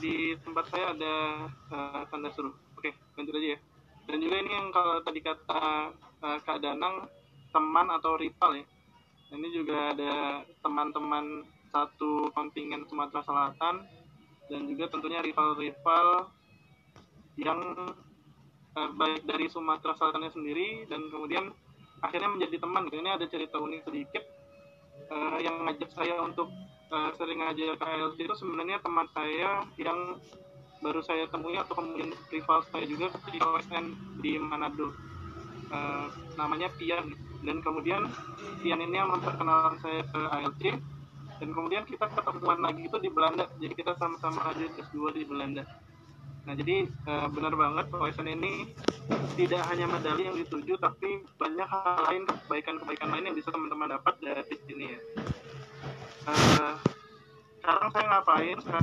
di tempat saya ada uh, tanda suruh. Oke, lanjut aja ya. Dan juga ini yang kalau tadi kata uh, Kak Danang teman atau rival ya. Ini juga ada teman-teman satu kontingen Sumatera Selatan dan juga tentunya rival-rival yang uh, baik dari Sumatera Selatannya sendiri dan kemudian akhirnya menjadi teman. Ini ada cerita unik sedikit ngajak saya untuk uh, sering ngajak KLC itu sebenarnya teman saya yang baru saya temui atau kemudian rival saya juga di OSN di Manado. Uh, namanya Pian. Dan kemudian Pian ini yang memperkenalkan saya ke ALC dan kemudian kita ketemuan lagi itu di Belanda. Jadi kita sama-sama ada S2 di Belanda. Nah jadi uh, benar banget OSN ini tidak hanya medali yang dituju tapi banyak hal lain kebaikan-kebaikan lain yang bisa teman-teman dapat dari sini ya sekarang saya ngapain? Sekarang